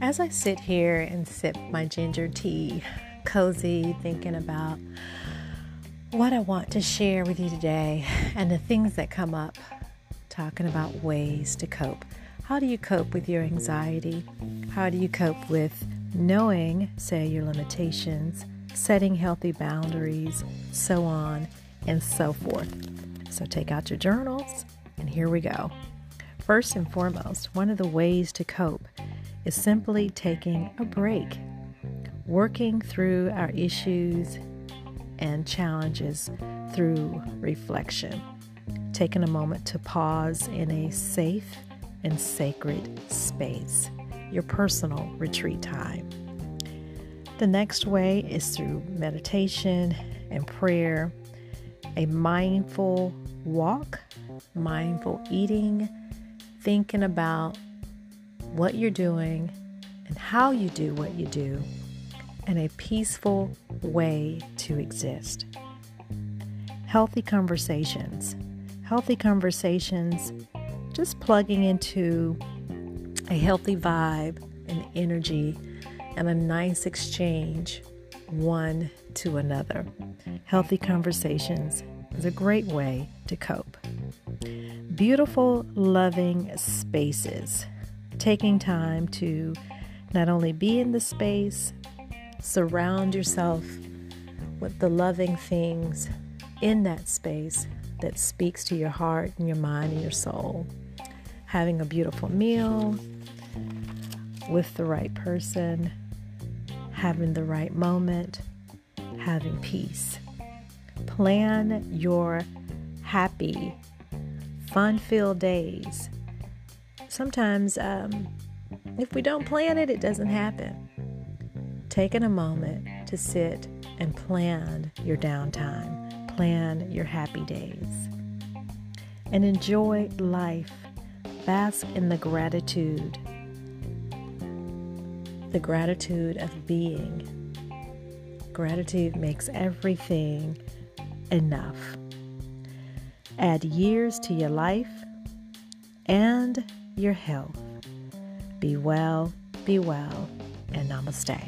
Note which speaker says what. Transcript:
Speaker 1: as I sit here and sip my ginger tea, cozy, thinking about what I want to share with you today and the things that come up, talking about ways to cope. How do you cope with your anxiety? How do you cope with knowing, say, your limitations, setting healthy boundaries, so on and so forth? So take out your journals, and here we go. First and foremost, one of the ways to cope is simply taking a break, working through our issues and challenges through reflection, taking a moment to pause in a safe and sacred space, your personal retreat time. The next way is through meditation and prayer, a mindful walk, mindful eating, thinking about what you're doing and how you do what you do, and a peaceful way to exist. Healthy conversations. Healthy conversations, just plugging into a healthy vibe and energy and a nice exchange one to another. Healthy conversations is a great way to cope. Beautiful, loving spaces. Taking time to not only be in the space, surround yourself with the loving things in that space that speaks to your heart and your mind and your soul. Having a beautiful meal with the right person, having the right moment, having peace. Plan your happy fun filled days. Sometimes, um, if we don't plan it, it doesn't happen. Taking a moment to sit and plan your downtime, plan your happy days, and enjoy life. Bask in the gratitude, the gratitude of being. Gratitude makes everything enough add years to your life and your health. Be well, be well, and namaste.